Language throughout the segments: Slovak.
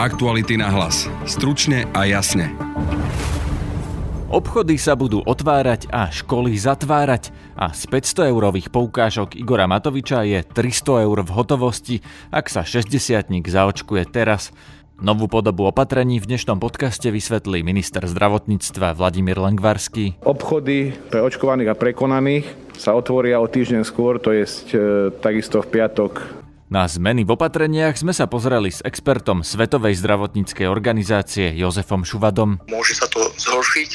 Aktuality na hlas. Stručne a jasne. Obchody sa budú otvárať a školy zatvárať a z 500 eurových poukážok Igora Matoviča je 300 eur v hotovosti, ak sa 60 zaočkuje teraz. Novú podobu opatrení v dnešnom podcaste vysvetlí minister zdravotníctva Vladimír Langvarský. Obchody pre očkovaných a prekonaných sa otvoria o týždeň skôr, to je e, takisto v piatok na zmeny v opatreniach sme sa pozreli s expertom Svetovej zdravotníckej organizácie Jozefom Šuvadom. Môže sa to zhoršiť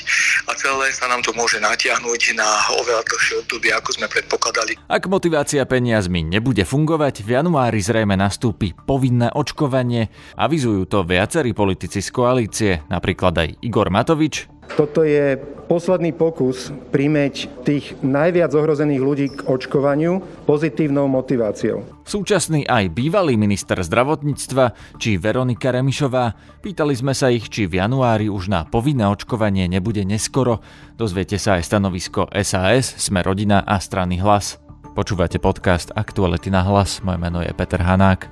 a celé sa nám to môže natiahnuť na oveľa dlhšie obdobie, ako sme predpokladali. Ak motivácia peniazmi nebude fungovať, v januári zrejme nastúpi povinné očkovanie. Avizujú to viacerí politici z koalície, napríklad aj Igor Matovič, toto je posledný pokus primeť tých najviac ohrozených ľudí k očkovaniu pozitívnou motiváciou. Súčasný aj bývalý minister zdravotníctva, či Veronika Remišová, pýtali sme sa ich, či v januári už na povinné očkovanie nebude neskoro. Dozviete sa aj stanovisko SAS, Sme rodina a strany Hlas. Počúvate podcast Aktuality na hlas, moje meno je Peter Hanák.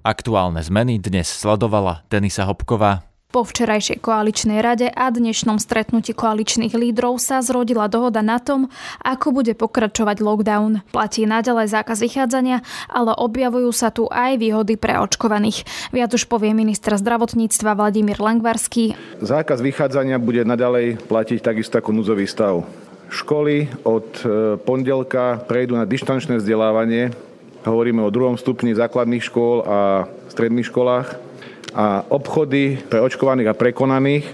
Aktuálne zmeny dnes sledovala Denisa Hopková. Po včerajšej koaličnej rade a dnešnom stretnutí koaličných lídrov sa zrodila dohoda na tom, ako bude pokračovať lockdown. Platí naďalej zákaz vychádzania, ale objavujú sa tu aj výhody pre očkovaných. Viac už povie minister zdravotníctva Vladimír Langvarský. Zákaz vychádzania bude naďalej platiť takisto ako núzový stav. Školy od e, pondelka prejdú na dištančné vzdelávanie, Hovoríme o druhom stupni základných škôl a stredných školách. A obchody pre očkovaných a prekonaných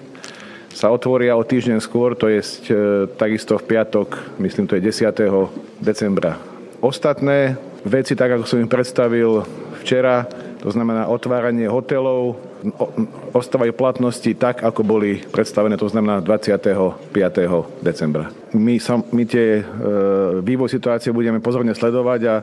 sa otvoria o týždeň skôr, to je e, takisto v piatok, myslím, to je 10. decembra. Ostatné veci, tak ako som im predstavil včera, to znamená otváranie hotelov, ostávajú platnosti tak, ako boli predstavené, to znamená 25. decembra. My, sam, my tie e, vývoj situácie budeme pozorne sledovať a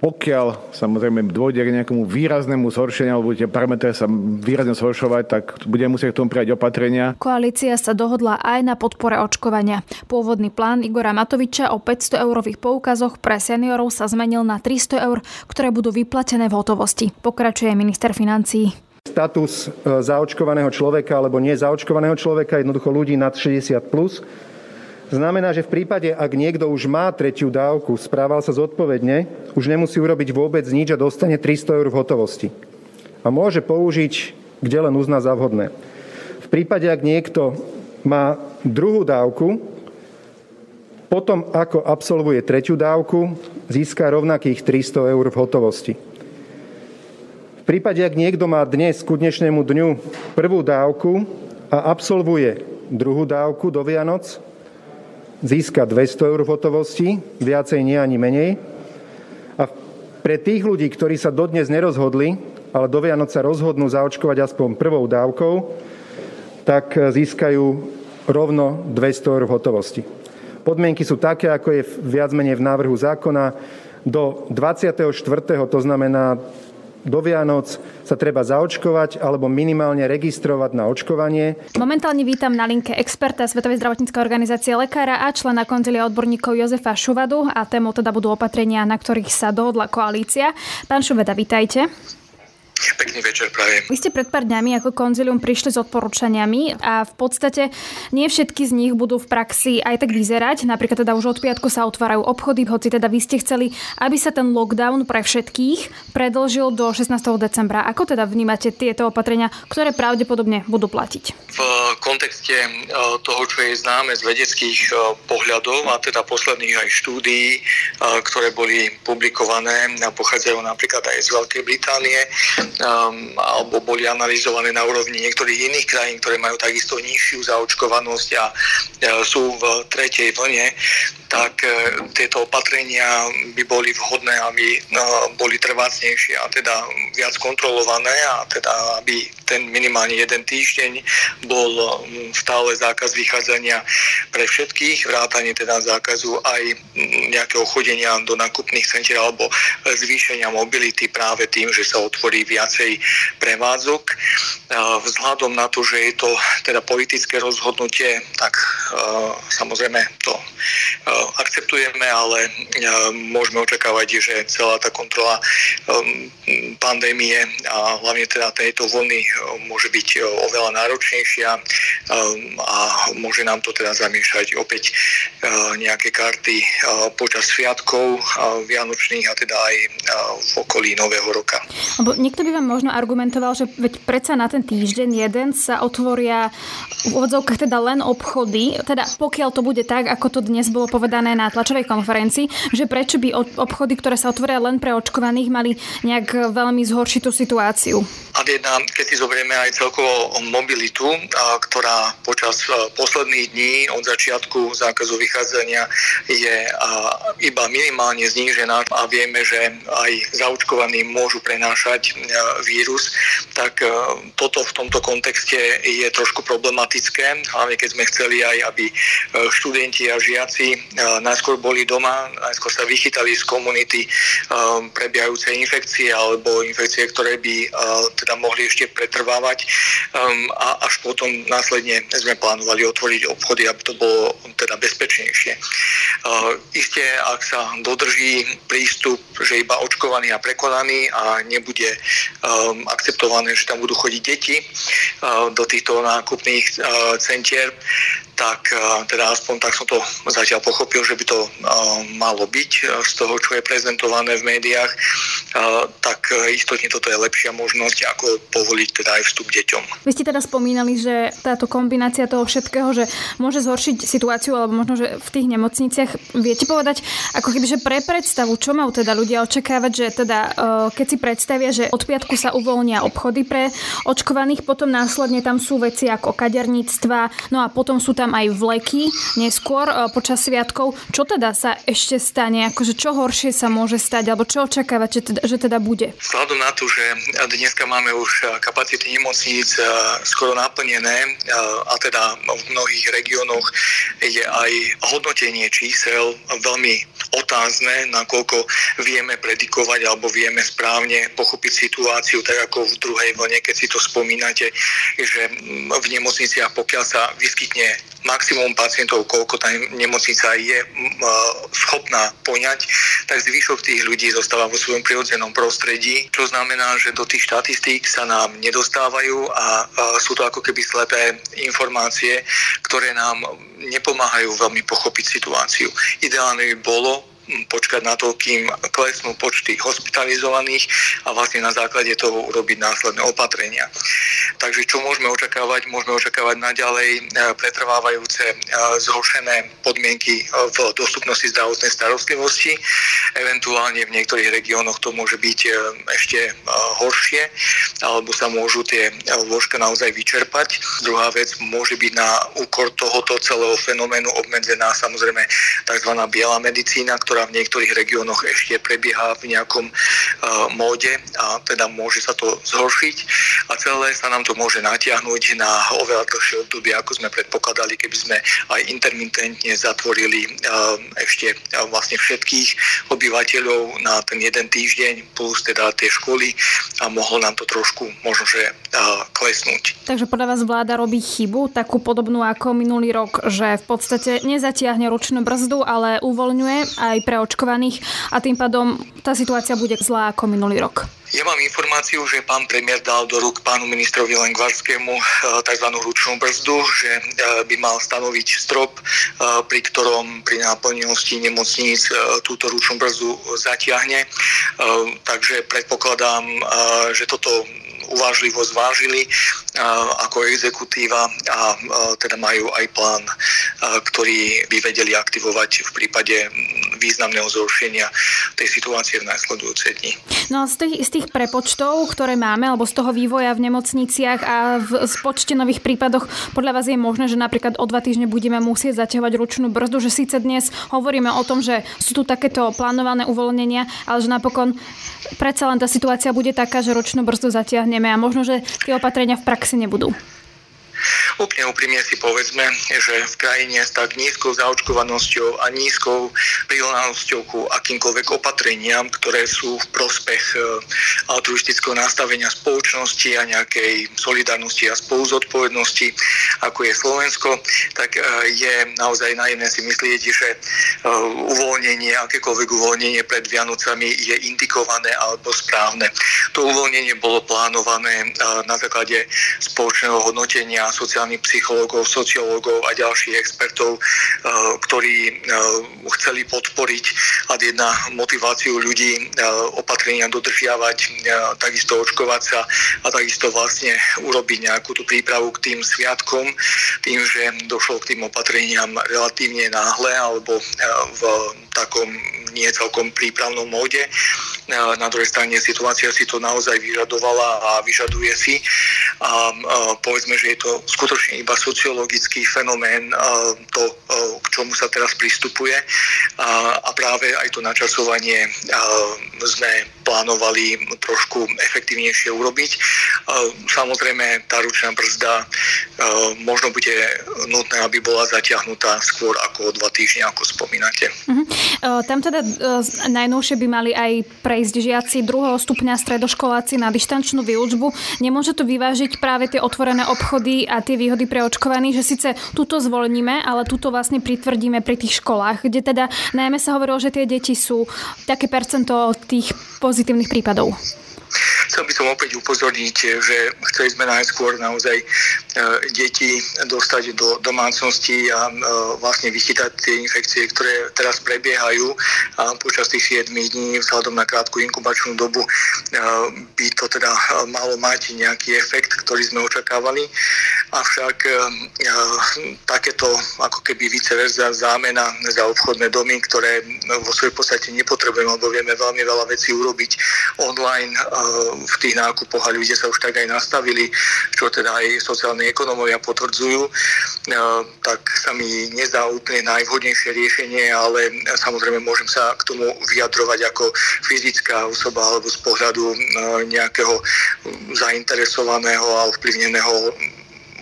pokiaľ samozrejme dôjde k nejakému výraznému zhoršeniu alebo tie parametre sa výrazne zhoršovať, tak budeme musieť k tomu prijať opatrenia. Koalícia sa dohodla aj na podpore očkovania. Pôvodný plán Igora Matoviča o 500 eurových poukazoch pre seniorov sa zmenil na 300 eur, ktoré budú vyplatené v hotovosti. Pokračuje minister financií. Status e, zaočkovaného človeka alebo nezaočkovaného človeka, jednoducho ľudí nad 60 plus, Znamená, že v prípade, ak niekto už má tretiu dávku, správal sa zodpovedne, už nemusí urobiť vôbec nič a dostane 300 eur v hotovosti. A môže použiť, kde len uzná za vhodné. V prípade, ak niekto má druhú dávku, potom ako absolvuje tretiu dávku, získa rovnakých 300 eur v hotovosti. Prípade, ak niekto má dnes ku dnešnému dňu prvú dávku a absolvuje druhú dávku do Vianoc, získa 200 eur v hotovosti, viacej nie ani menej. A pre tých ľudí, ktorí sa dodnes nerozhodli, ale do Vianoc sa rozhodnú zaočkovať aspoň prvou dávkou, tak získajú rovno 200 eur v hotovosti. Podmienky sú také, ako je viac menej v návrhu zákona. Do 24. to znamená do Vianoc sa treba zaočkovať alebo minimálne registrovať na očkovanie. Momentálne vítam na linke experta Svetovej zdravotníckej organizácie lekára a člena konzilia odborníkov Jozefa Šuvadu a témou teda budú opatrenia, na ktorých sa dohodla koalícia. Pán Šuveda, vítajte. Pekný večer prajem. Vy ste pred pár dňami ako konzilium prišli s odporúčaniami a v podstate nie všetky z nich budú v praxi aj tak vyzerať. Napríklad teda už od piatku sa otvárajú obchody, hoci teda vy ste chceli, aby sa ten lockdown pre všetkých predlžil do 16. decembra. Ako teda vnímate tieto opatrenia, ktoré pravdepodobne budú platiť? V kontexte e, toho, čo je známe z vedeckých e, pohľadov a teda posledných aj štúdií, e, ktoré boli publikované a pochádzajú napríklad aj z Veľkej Británie, alebo boli analyzované na úrovni niektorých iných krajín, ktoré majú takisto nižšiu zaočkovanosť a sú v tretej vlne, tak tieto opatrenia by boli vhodné, aby boli trvácnejšie a teda viac kontrolované a teda aby ten minimálne jeden týždeň bol stále zákaz vychádzania pre všetkých, vrátanie teda zákazu aj nejakého chodenia do nákupných centier alebo zvýšenia mobility práve tým, že sa otvorí viacej prevádzok. Vzhľadom na to, že je to teda politické rozhodnutie, tak samozrejme to akceptujeme, ale môžeme očakávať, že celá tá kontrola pandémie a hlavne teda tejto vlny môže byť oveľa náročnejšia a môže nám to teda zamiešať opäť nejaké karty počas sviatkov vianočných a teda aj v okolí Nového roka. Lebo niekto by vám možno argumentoval, že veď predsa na ten týždeň jeden sa otvoria v úvodzovkách teda len obchody, teda pokiaľ to bude tak, ako to dnes bolo povedané na tlačovej konferencii, že prečo by obchody, ktoré sa otvoria len pre očkovaných, mali nejak veľmi zhoršiť tú situáciu? A jedna, keď si zoberieme aj celkovo mobilitu, ktorá počas posledných dní od začiatku zákazu vychádzania je iba minimálne znížená a vieme, že aj zaočkovaní môžu prenášať vírus, tak toto v tomto kontexte je trošku problematické, hlavne keď sme chceli aj, aby študenti a žiaci najskôr boli doma, najskôr sa vychytali z komunity prebiehajúce infekcie alebo infekcie, ktoré by teda mohli ešte pretrvávať a až potom následne sme plánovali otvoriť obchody, aby to bolo teda bezpečnejšie. Isté, ak sa dodrží prístup, že iba očkovaný a prekonaný a nebude akceptované, že tam budú chodiť deti do týchto nákupných centier, tak teda aspoň tak som to zatiaľ pochopil, že by to malo byť z toho, čo je prezentované v médiách, tak istotne toto je lepšia možnosť, ako povoliť teda aj vstup deťom. Vy ste teda spomínali, že táto kombinácia toho všetkého, že môže zhoršiť situáciu, alebo možno, že v tých nemocniciach viete povedať, ako keby, že pre predstavu, čo majú teda ľudia očakávať, že teda keď si predstavia, že od piatku sa uvoľnia obchody pre očkovaných, potom následne tam sú veci ako kaderníctva, no a potom sú tam aj vleky neskôr e, počas sviatkov. Čo teda sa ešte stane? Akože čo horšie sa môže stať? Alebo čo očakávať, že teda, že teda bude? Vzhľadom na to, že dneska máme už e, kapacity nemocníc e, skoro naplnené a teda v mnohých regiónoch je aj hodnotenie čísel veľmi otázne, nakoľko vieme predikovať alebo vieme správne pochopiť situáciu, tak ako v druhej vlne, keď si to spomínate, že v nemocniciach, pokiaľ sa vyskytne maximum pacientov, koľko tá nemocnica je schopná poňať, tak zvyšok tých ľudí zostáva vo svojom prirodzenom prostredí, čo znamená, že do tých štatistík sa nám nedostávajú a sú to ako keby slepé informácie, ktoré nám nepomáhajú veľmi pochopiť situáciu. Ideálne by bolo, počkať na to, kým klesnú počty hospitalizovaných a vlastne na základe toho urobiť následné opatrenia. Takže čo môžeme očakávať? Môžeme očakávať naďalej e, pretrvávajúce e, zhoršené podmienky e, v dostupnosti zdravotnej starostlivosti. Eventuálne v niektorých regiónoch to môže byť ešte horšie, alebo sa môžu tie lôžka naozaj vyčerpať. Druhá vec môže byť na úkor tohoto celého fenoménu obmedzená samozrejme tzv. biela medicína, ktorá ktorá v niektorých regiónoch ešte prebieha v nejakom uh, móde a teda môže sa to zhoršiť a celé sa nám to môže natiahnuť na oveľa dlhšie obdobie, ako sme predpokladali, keby sme aj intermitentne zatvorili uh, ešte uh, vlastne všetkých obyvateľov na ten jeden týždeň plus teda tie školy a mohlo nám to trošku možno, že klesnúť. Takže podľa vás vláda robí chybu, takú podobnú ako minulý rok, že v podstate nezatiahne ručnú brzdu, ale uvoľňuje aj preočkovaných a tým pádom tá situácia bude zlá ako minulý rok. Ja mám informáciu, že pán premiér dal do rúk pánu ministrovi Lengvarskému eh, tzv. ručnú brzdu, že eh, by mal stanoviť strop, eh, pri ktorom pri náplnenosti nemocníc túto ručnú brzdu zatiahne. Takže predpokladám, že toto uvážlivo zvážili ako exekutíva a teda majú aj plán, ktorý by vedeli aktivovať v prípade významného zhoršenia tej situácie v následujúce dni. No a z tých, z tých prepočtov, ktoré máme, alebo z toho vývoja v nemocniciach a v spočte nových prípadoch, podľa vás je možné, že napríklad o dva týždne budeme musieť zaťahovať ručnú brzdu, že síce dnes hovoríme o tom, že sú tu takéto plánované uvoľnenia, ale že napokon predsa len tá situácia bude taká, že ročnú brzdu zatiahneme a možno, že tie opatrenia v praxi nebudú. Úplne úprimne si povedzme, že v krajine s tak nízkou zaočkovanosťou a nízkou prihlanosťou ku akýmkoľvek opatreniam, ktoré sú v prospech e, altruistického nastavenia spoločnosti a nejakej solidarnosti a spoluzodpovednosti, ako je Slovensko, tak e, je naozaj naivné si myslieť, že e, uvoľnenie, akékoľvek uvoľnenie pred Vianocami je indikované alebo správne. To uvoľnenie bolo plánované na základe spoločného hodnotenia sociálnych psychológov, sociológov a ďalších expertov, eh, ktorí eh, chceli podporiť a jedna motiváciu ľudí eh, opatrenia dodržiavať, takisto očkovať sa a takisto vlastne urobiť nejakú tú prípravu k tým sviatkom, tým, že došlo k tým opatreniam relatívne náhle alebo v takom nie celkom prípravnom móde. Na druhej strane situácia si to naozaj vyžadovala a vyžaduje si. A povedzme, že je to skutočne iba sociologický fenomén, to, k čomu sa teraz pristupuje. A práve aj to načasovanie sme plánovali trošku efektívnejšie urobiť. Samozrejme, tá ručná brzda možno bude nutné, aby bola zatiahnutá skôr ako o dva týždne, ako spomínate. Uh-huh. Tam teda najnovšie by mali aj prejsť žiaci druhého stupňa stredoškoláci na dištančnú výučbu. Nemôže to vyvážiť práve tie otvorené obchody a tie výhody pre očkovaných, že síce túto zvolníme, ale túto vlastne pritvrdíme pri tých školách, kde teda najmä sa hovorilo, že tie deti sú také percento tých pozitívnych prípadov. Chcel by som opäť upozorniť, že chceli sme najskôr naozaj e, deti dostať do domácnosti a e, vlastne vychytať tie infekcie, ktoré teraz prebiehajú a počas tých 7 dní vzhľadom na krátku inkubačnú dobu e, by to teda malo mať nejaký efekt, ktorý sme očakávali. Avšak takéto ako keby vice versa zámena za obchodné domy, ktoré vo svojej podstate nepotrebujeme, lebo vieme veľmi veľa vecí urobiť online v tých nákupoch a ľudia sa už tak aj nastavili, čo teda aj sociálni ekonómovia potvrdzujú, e, tak sa mi nezdá úplne najvhodnejšie riešenie, ale samozrejme môžem sa k tomu vyjadrovať ako fyzická osoba alebo z pohľadu e, nejakého zainteresovaného a ovplyvneného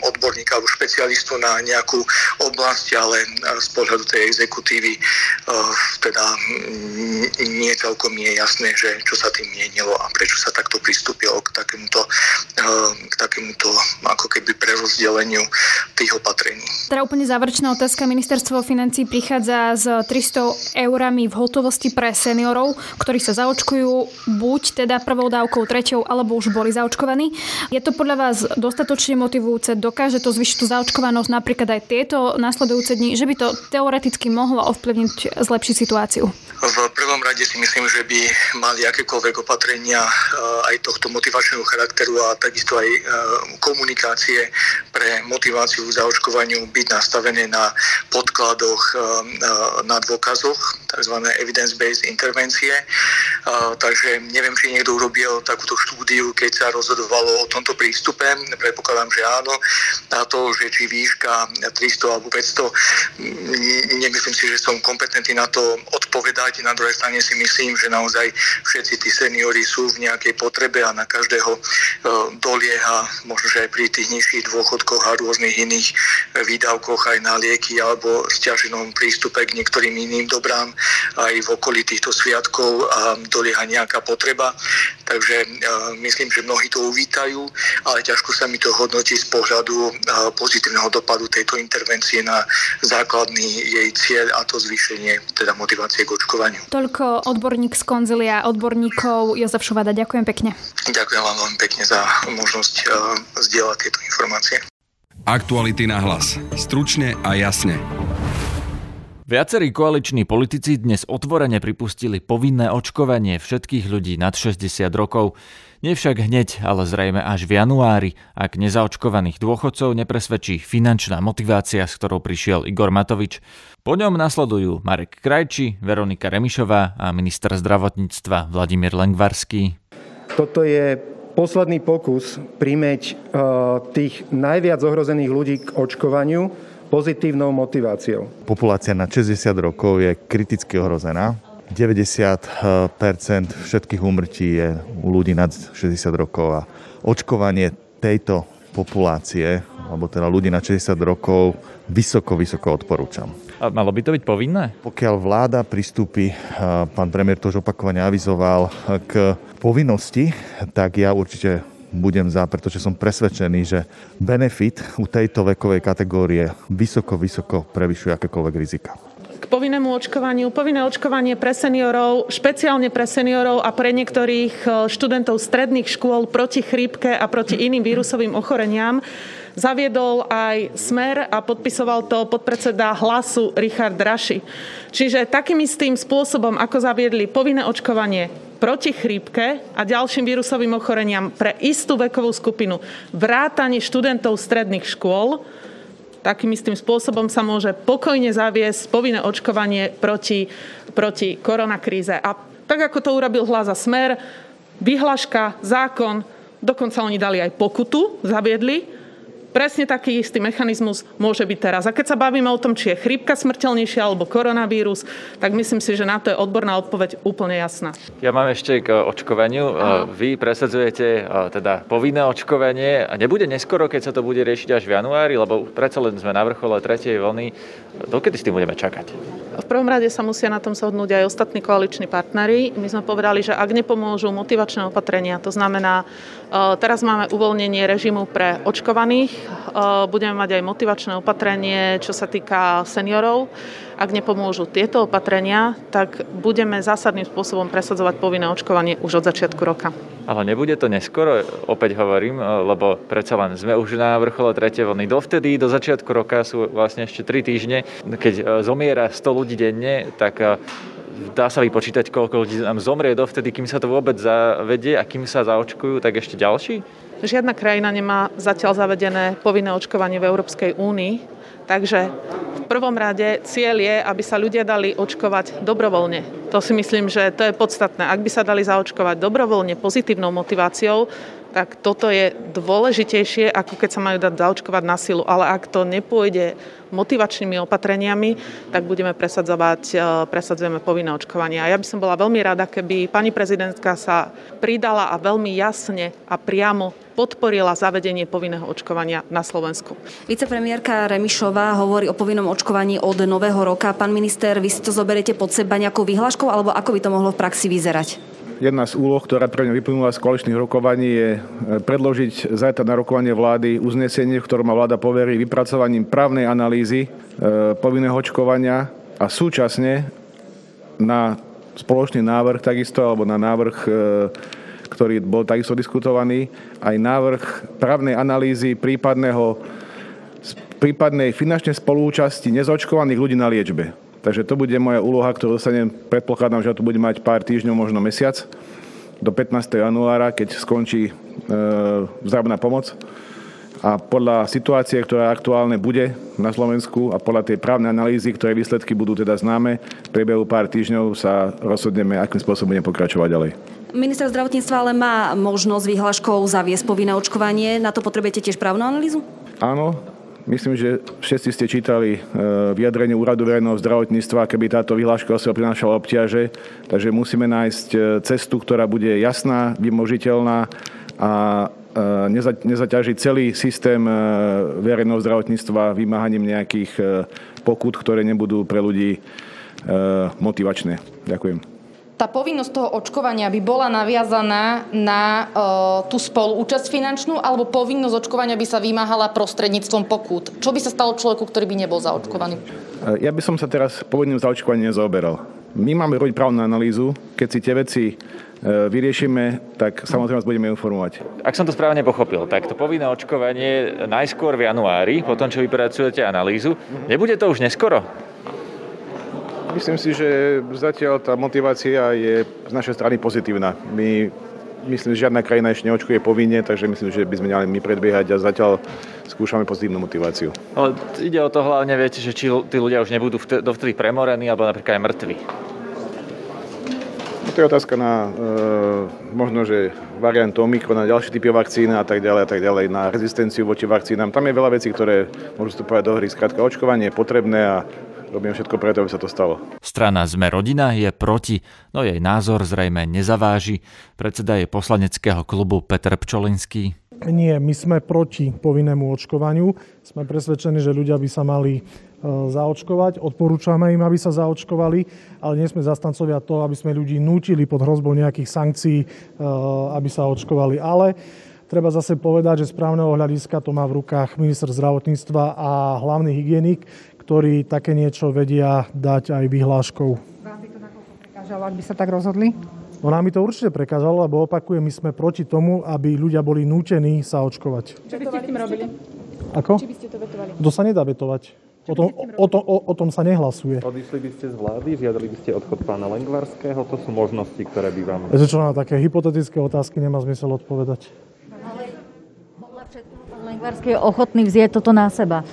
odborníka alebo špecialistu na nejakú oblasť, ale z pohľadu tej exekutívy e, teda nie celkom je jasné, že čo sa tým mienilo a prečo sa takto pristúpilo k takémuto, e, k takémuto ako keby prerozdeleniu tých opatrení. Teda úplne záverečná otázka. Ministerstvo financí prichádza s 300 eurami v hotovosti pre seniorov, ktorí sa zaočkujú buď teda prvou dávkou, treťou, alebo už boli zaočkovaní. Je to podľa vás dostatočne motivujúce do dokáže to zvyšiť tú zaočkovanosť napríklad aj tieto nasledujúce dni, že by to teoreticky mohlo ovplyvniť, zlepšiť situáciu? V prvom rade si myslím, že by mali akékoľvek opatrenia eh, aj tohto motivačného charakteru a takisto aj eh, komunikácie pre motiváciu v zaočkovaniu byť nastavené na podkladoch, eh, na dôkazoch, tzv. evidence-based intervencie. Takže neviem, či niekto urobil takúto štúdiu, keď sa rozhodovalo o tomto prístupe. Predpokladám, že áno na to, že či výška 300 alebo 500, nemyslím si, že som kompetentný na to odpovedať. Na druhej strane si myslím, že naozaj všetci tí seniori sú v nejakej potrebe a na každého e, dolieha, možno že aj pri tých nižších dôchodkoch a rôznych iných výdavkoch aj na lieky alebo stiaženom prístupe k niektorým iným dobrám aj v okolí týchto sviatkov a dolieha nejaká potreba. Takže e, myslím, že mnohí to uvítajú, ale ťažko sa mi to hodnotí z pohľadu pozitívneho dopadu tejto intervencie na základný jej cieľ a to zvýšenie teda motivácie k očkovaniu. Toľko odborník z konzilia odborníkov Jozef Šuvada. Ďakujem pekne. Ďakujem vám veľmi pekne za možnosť zdieľať tieto informácie. Aktuality na hlas. Stručne a jasne. Viacerí koaliční politici dnes otvorene pripustili povinné očkovanie všetkých ľudí nad 60 rokov. Nevšak hneď, ale zrejme až v januári, ak nezaočkovaných dôchodcov nepresvedčí finančná motivácia, s ktorou prišiel Igor Matovič. Po ňom nasledujú Marek Krajči, Veronika Remišová a minister zdravotníctva Vladimír Lengvarský. Toto je posledný pokus primeť uh, tých najviac ohrozených ľudí k očkovaniu pozitívnou motiváciou. Populácia na 60 rokov je kriticky ohrozená. 90% všetkých úmrtí je u ľudí nad 60 rokov a očkovanie tejto populácie, alebo teda ľudí na 60 rokov, vysoko, vysoko odporúčam. A malo by to byť povinné? Pokiaľ vláda pristúpi, pán premiér to už opakovane avizoval, k povinnosti, tak ja určite budem za, pretože som presvedčený, že benefit u tejto vekovej kategórie vysoko, vysoko prevyšuje akékoľvek rizika k povinnému očkovaniu. Povinné očkovanie pre seniorov, špeciálne pre seniorov a pre niektorých e, študentov stredných škôl proti chrípke a proti iným vírusovým ochoreniam zaviedol aj Smer a podpisoval to podpredseda hlasu Richard Raši. Čiže takým istým spôsobom, ako zaviedli povinné očkovanie proti chrípke a ďalším vírusovým ochoreniam pre istú vekovú skupinu vrátanie študentov stredných škôl, takým istým spôsobom sa môže pokojne zaviesť povinné očkovanie proti, proti koronakríze. A tak, ako to urobil hlas a smer, vyhlaška, zákon, dokonca oni dali aj pokutu, zaviedli, Presne taký istý mechanizmus môže byť teraz. A keď sa bavíme o tom, či je chrípka smrteľnejšia alebo koronavírus, tak myslím si, že na to je odborná odpoveď úplne jasná. Ja mám ešte k očkovaniu. Aha. Vy presadzujete teda povinné očkovanie a nebude neskoro, keď sa to bude riešiť až v januári, lebo predsa len sme na vrchole tretej vlny. Dokedy s tým budeme čakať? V prvom rade sa musia na tom shodnúť aj ostatní koaliční partnery. My sme povedali, že ak nepomôžu motivačné opatrenia, to znamená, teraz máme uvoľnenie režimu pre očkovaných, budeme mať aj motivačné opatrenie, čo sa týka seniorov. Ak nepomôžu tieto opatrenia, tak budeme zásadným spôsobom presadzovať povinné očkovanie už od začiatku roka. Ale nebude to neskoro, opäť hovorím, lebo predsa len sme už na vrchole tretej vlny. Dovtedy, do začiatku roka sú vlastne ešte 3 týždne. Keď zomiera 100 ľudí denne, tak dá sa vypočítať, koľko ľudí nám zomrie dovtedy, kým sa to vôbec zavedie a kým sa zaočkujú, tak ešte ďalší? Žiadna krajina nemá zatiaľ zavedené povinné očkovanie v Európskej únii, takže v prvom rade cieľ je, aby sa ľudia dali očkovať dobrovoľne. To si myslím, že to je podstatné. Ak by sa dali zaočkovať dobrovoľne pozitívnou motiváciou, tak toto je dôležitejšie, ako keď sa majú dať zaočkovať na silu. Ale ak to nepôjde motivačnými opatreniami, tak budeme presadzovať, e, presadzujeme povinné očkovanie. A ja by som bola veľmi rada, keby pani prezidentka sa pridala a veľmi jasne a priamo podporila zavedenie povinného očkovania na Slovensku. Vicepremiérka Remišová hovorí o povinnom očkovaní od nového roka. Pán minister, vy si to zoberiete pod seba nejakou vyhláškou, alebo ako by to mohlo v praxi vyzerať? Jedna z úloh, ktorá pre mňa vyplynula z koaličných rokovaní, je e, predložiť zajtra na rokovanie vlády uznesenie, v ktorom ma vláda poverí vypracovaním právnej analýzy e, povinného očkovania a súčasne na spoločný návrh takisto, alebo na návrh, e, ktorý bol takisto diskutovaný, aj návrh právnej analýzy prípadného prípadnej finančnej spolúčasti nezočkovaných ľudí na liečbe. Takže to bude moja úloha, ktorú dostanem, predpokladám, že to bude mať pár týždňov, možno mesiac, do 15. januára, keď skončí e, pomoc. A podľa situácie, ktorá aktuálne bude na Slovensku a podľa tej právnej analýzy, ktoré výsledky budú teda známe, v priebehu pár týždňov sa rozhodneme, akým spôsobom budeme pokračovať ďalej. Minister zdravotníctva ale má možnosť vyhláškou zaviesť povinné očkovanie. Na to potrebujete tiež právnu analýzu? Áno, Myslím, že všetci ste čítali e, vyjadrenie Úradu verejného zdravotníctva, keby táto vyhláška sa prinášala obťaže. Takže musíme nájsť e, cestu, ktorá bude jasná, vymožiteľná a e, nezaťažiť celý systém verejného zdravotníctva vymáhaním nejakých pokut, ktoré nebudú pre ľudí motivačné. Ďakujem tá povinnosť toho očkovania by bola naviazaná na uh, tú spoluúčasť finančnú alebo povinnosť očkovania by sa vymáhala prostredníctvom pokút. Čo by sa stalo človeku, ktorý by nebol zaočkovaný? E, ja by som sa teraz povinným zaočkovaním nezaoberal. My máme robiť právnu analýzu. Keď si tie veci e, vyriešime, tak samozrejme vás budeme informovať. Ak som to správne pochopil, tak to povinné očkovanie najskôr v januári, potom čo vypracujete analýzu, nebude to už neskoro? Myslím si, že zatiaľ tá motivácia je z našej strany pozitívna. My myslím, že žiadna krajina ešte neočkuje povinne, takže myslím, že by sme mali my predbiehať a zatiaľ skúšame pozitívnu motiváciu. Ale ide o to hlavne, viete, že či tí ľudia už nebudú dovtedy premorení alebo napríklad aj mŕtvi. No to je otázka na e, možno, že variant Omikron, na ďalšie typy vakcín a tak ďalej a tak ďalej, na rezistenciu voči vakcínám. Tam je veľa vecí, ktoré môžu vstupovať do hry. Skrátka, očkovanie je potrebné a robím všetko preto, aby sa to stalo. Strana Sme rodina je proti, no jej názor zrejme nezaváži. Predseda je poslaneckého klubu Peter Pčolinský. Nie, my sme proti povinnému očkovaniu. Sme presvedčení, že ľudia by sa mali e, zaočkovať. Odporúčame im, aby sa zaočkovali, ale nie sme zastancovia toho, aby sme ľudí nútili pod hrozbou nejakých sankcií, e, aby sa očkovali. Ale treba zase povedať, že z právneho hľadiska to má v rukách minister zdravotníctva a hlavný hygienik, ktorí také niečo vedia dať aj vyhláškou. Vám by to nakoľko prekážalo, ak by sa tak rozhodli? No nám by to určite prekážalo, lebo opakujem, my sme proti tomu, aby ľudia boli nútení sa očkovať. Čo by ste s tým robili? Ako? Či by ste to vetovali? To sa nedá vetovať. O tom, o, tom, o, o tom sa nehlasuje. Odišli by ste z vlády, žiadali by ste odchod pána Lengvarského, to sú možnosti, ktoré by vám... Viete čo, na také hypotetické otázky nemá zmysel odpovedať. Ale podľa všetkého pán Lengvarský je ochotný vziať toto na seba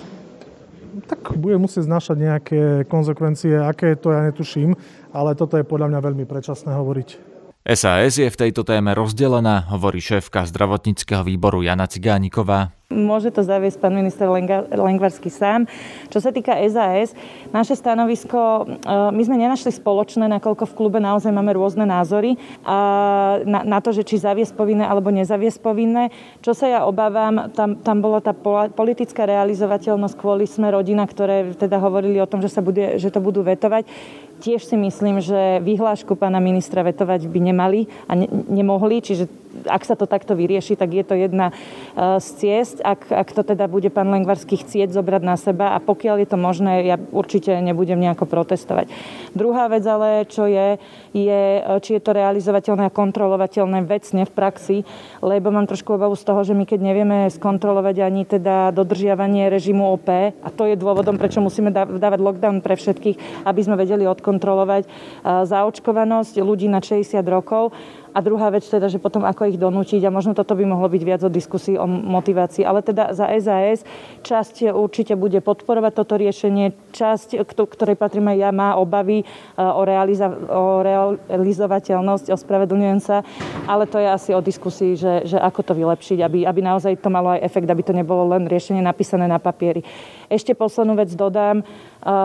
tak bude musieť znašať nejaké konsekvencie, aké to ja netuším, ale toto je podľa mňa veľmi predčasné hovoriť. SAS je v tejto téme rozdelená, hovorí šéfka zdravotníckého výboru Jana Cigániková. Môže to zaviesť pán minister Lengvarský sám. Čo sa týka SAS, naše stanovisko, e, my sme nenašli spoločné, nakoľko v klube naozaj máme rôzne názory na, na to, že či zaviesť povinné alebo nezaviesť povinné. Čo sa ja obávam, tam, tam bola tá politická realizovateľnosť kvôli sme rodina, ktoré teda hovorili o tom, že, sa bude, že to budú vetovať. Tiež si myslím, že vyhlášku pána ministra vetovať by nemali a ne, nemohli, čiže ak sa to takto vyrieši, tak je to jedna e, z ciest, ak, ak to teda bude pán Lengvarský chcieť zobrať na seba a pokiaľ je to možné, ja určite nebudem nejako protestovať. Druhá vec ale, čo je, je, e, či je to realizovateľné a kontrolovateľné vecne v praxi, lebo mám trošku obavu z toho, že my keď nevieme skontrolovať ani teda dodržiavanie režimu OP, a to je dôvodom, prečo musíme dávať lockdown pre všetkých, aby sme vedeli odkontrolovať e, zaočkovanosť ľudí na 60 rokov, a druhá vec teda, že potom ako ich donútiť a možno toto by mohlo byť viac o diskusii o motivácii. Ale teda za SAS časť určite bude podporovať toto riešenie, časť, ktorej patrím aj ja, má obavy e, o, realiza- o realizovateľnosť, ospravedlňujem sa, ale to je asi o diskusii, že, že ako to vylepšiť, aby, aby naozaj to malo aj efekt, aby to nebolo len riešenie napísané na papieri. Ešte poslednú vec dodám,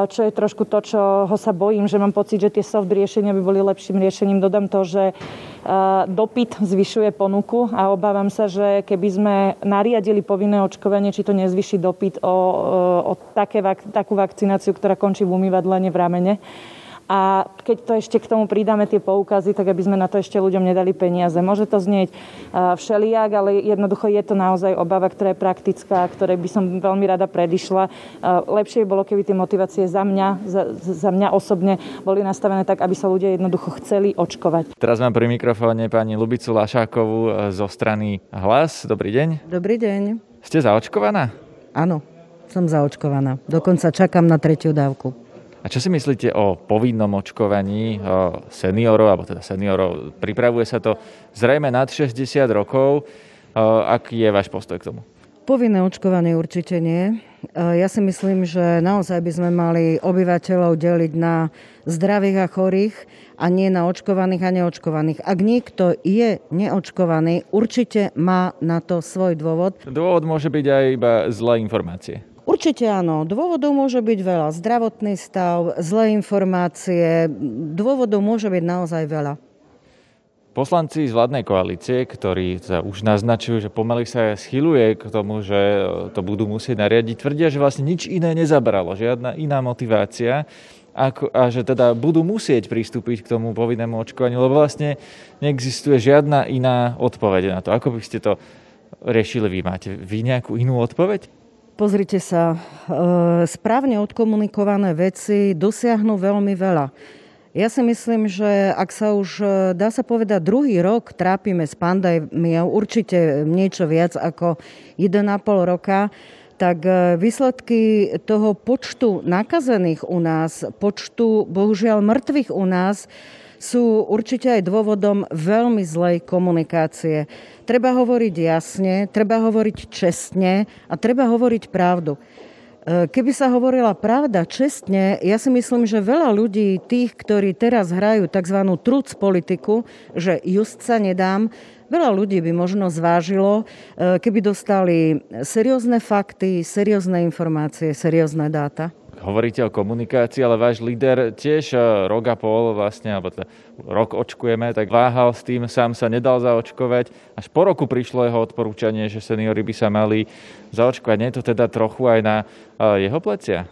čo je trošku to, čo sa bojím, že mám pocit, že tie soft riešenia by boli lepším riešením. Dodám to, že dopyt zvyšuje ponuku a obávam sa, že keby sme nariadili povinné očkovanie, či to nezvyší dopyt o, o také, takú vakcináciu, ktorá končí v umývadlene v ramene. A keď to ešte k tomu pridáme tie poukazy, tak aby sme na to ešte ľuďom nedali peniaze. Môže to znieť všelijak, ale jednoducho je to naozaj obava, ktorá je praktická, ktorej by som veľmi rada predišla. Lepšie by bolo, keby tie motivácie za mňa, za, za mňa osobne boli nastavené tak, aby sa ľudia jednoducho chceli očkovať. Teraz mám pri mikrofóne pani Lubicu Lašákovú e, zo strany Hlas. Dobrý deň. Dobrý deň. Ste zaočkovaná? Áno, som zaočkovaná. Dokonca čakám na tretiu dávku. A čo si myslíte o povinnom očkovaní seniorov, alebo teda seniorov? Pripravuje sa to zrejme nad 60 rokov. Aký je váš postoj k tomu? Povinné očkovanie určite nie. Ja si myslím, že naozaj by sme mali obyvateľov deliť na zdravých a chorých a nie na očkovaných a neočkovaných. Ak niekto je neočkovaný, určite má na to svoj dôvod. Dôvod môže byť aj iba zlé informácie. Určite áno. Dôvodov môže byť veľa. Zdravotný stav, zlé informácie. Dôvodov môže byť naozaj veľa. Poslanci z vládnej koalície, ktorí sa už naznačujú, že pomaly sa schyluje k tomu, že to budú musieť nariadiť, tvrdia, že vlastne nič iné nezabralo, žiadna iná motivácia ako, a že teda budú musieť pristúpiť k tomu povinnému očkovaniu, lebo vlastne neexistuje žiadna iná odpoveď na to. Ako by ste to riešili vy? Máte vy nejakú inú odpoveď? Pozrite sa, e, správne odkomunikované veci dosiahnu veľmi veľa. Ja si myslím, že ak sa už, e, dá sa povedať, druhý rok trápime s pandémiou, určite niečo viac ako 1,5 roka, tak e, výsledky toho počtu nakazených u nás, počtu bohužiaľ mŕtvych u nás, sú určite aj dôvodom veľmi zlej komunikácie. Treba hovoriť jasne, treba hovoriť čestne a treba hovoriť pravdu. E, keby sa hovorila pravda čestne, ja si myslím, že veľa ľudí, tých, ktorí teraz hrajú tzv. truc politiku, že just sa nedám, Veľa ľudí by možno zvážilo, e, keby dostali seriózne fakty, seriózne informácie, seriózne dáta. Hovoríte o komunikácii, ale váš líder tiež e, rok a pol vlastne, alebo teda rok očkujeme, tak váhal s tým, sám sa nedal zaočkovať. Až po roku prišlo jeho odporúčanie, že seniory by sa mali zaočkovať. Nie je to teda trochu aj na jeho plecia?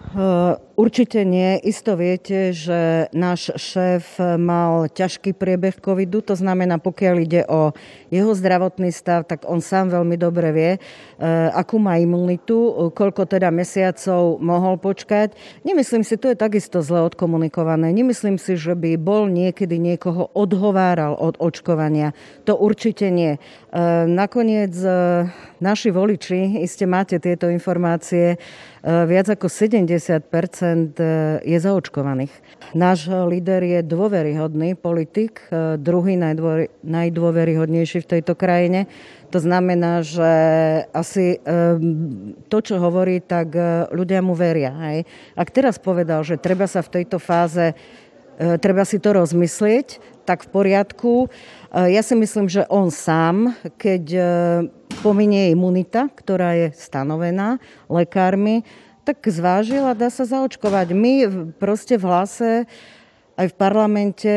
Určite nie. Isto viete, že náš šéf mal ťažký priebeh covidu, to znamená, pokiaľ ide o jeho zdravotný stav, tak on sám veľmi dobre vie, akú má imunitu, koľko teda mesiacov mohol počkať. Nemyslím si, to je takisto zle odkomunikované. Nemyslím si, že by bol niekedy niekoho odhováral od očkovania. To určite nie. Nakoniec naši voliči, iste máte tieto informácie, e, viac ako 70 e, je zaočkovaných. Náš líder je dôveryhodný politik, e, druhý najdôveryhodnejší v tejto krajine. To znamená, že asi to, čo hovorí, tak ľudia mu veria. Hej. Ak teraz povedal, že treba sa v tejto fáze treba si to rozmyslieť, tak v poriadku. Ja si myslím, že on sám, keď pominie imunita, ktorá je stanovená lekármi, tak zvážil a dá sa zaočkovať. My proste v hlase aj v parlamente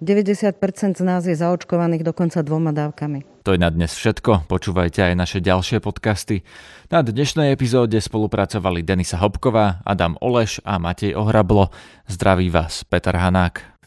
90% z nás je zaočkovaných dokonca dvoma dávkami. To je na dnes všetko. Počúvajte aj naše ďalšie podcasty. Na dnešnej epizóde spolupracovali Denisa Hopková, Adam Oleš a Matej Ohrablo. Zdraví vás Peter Hanák.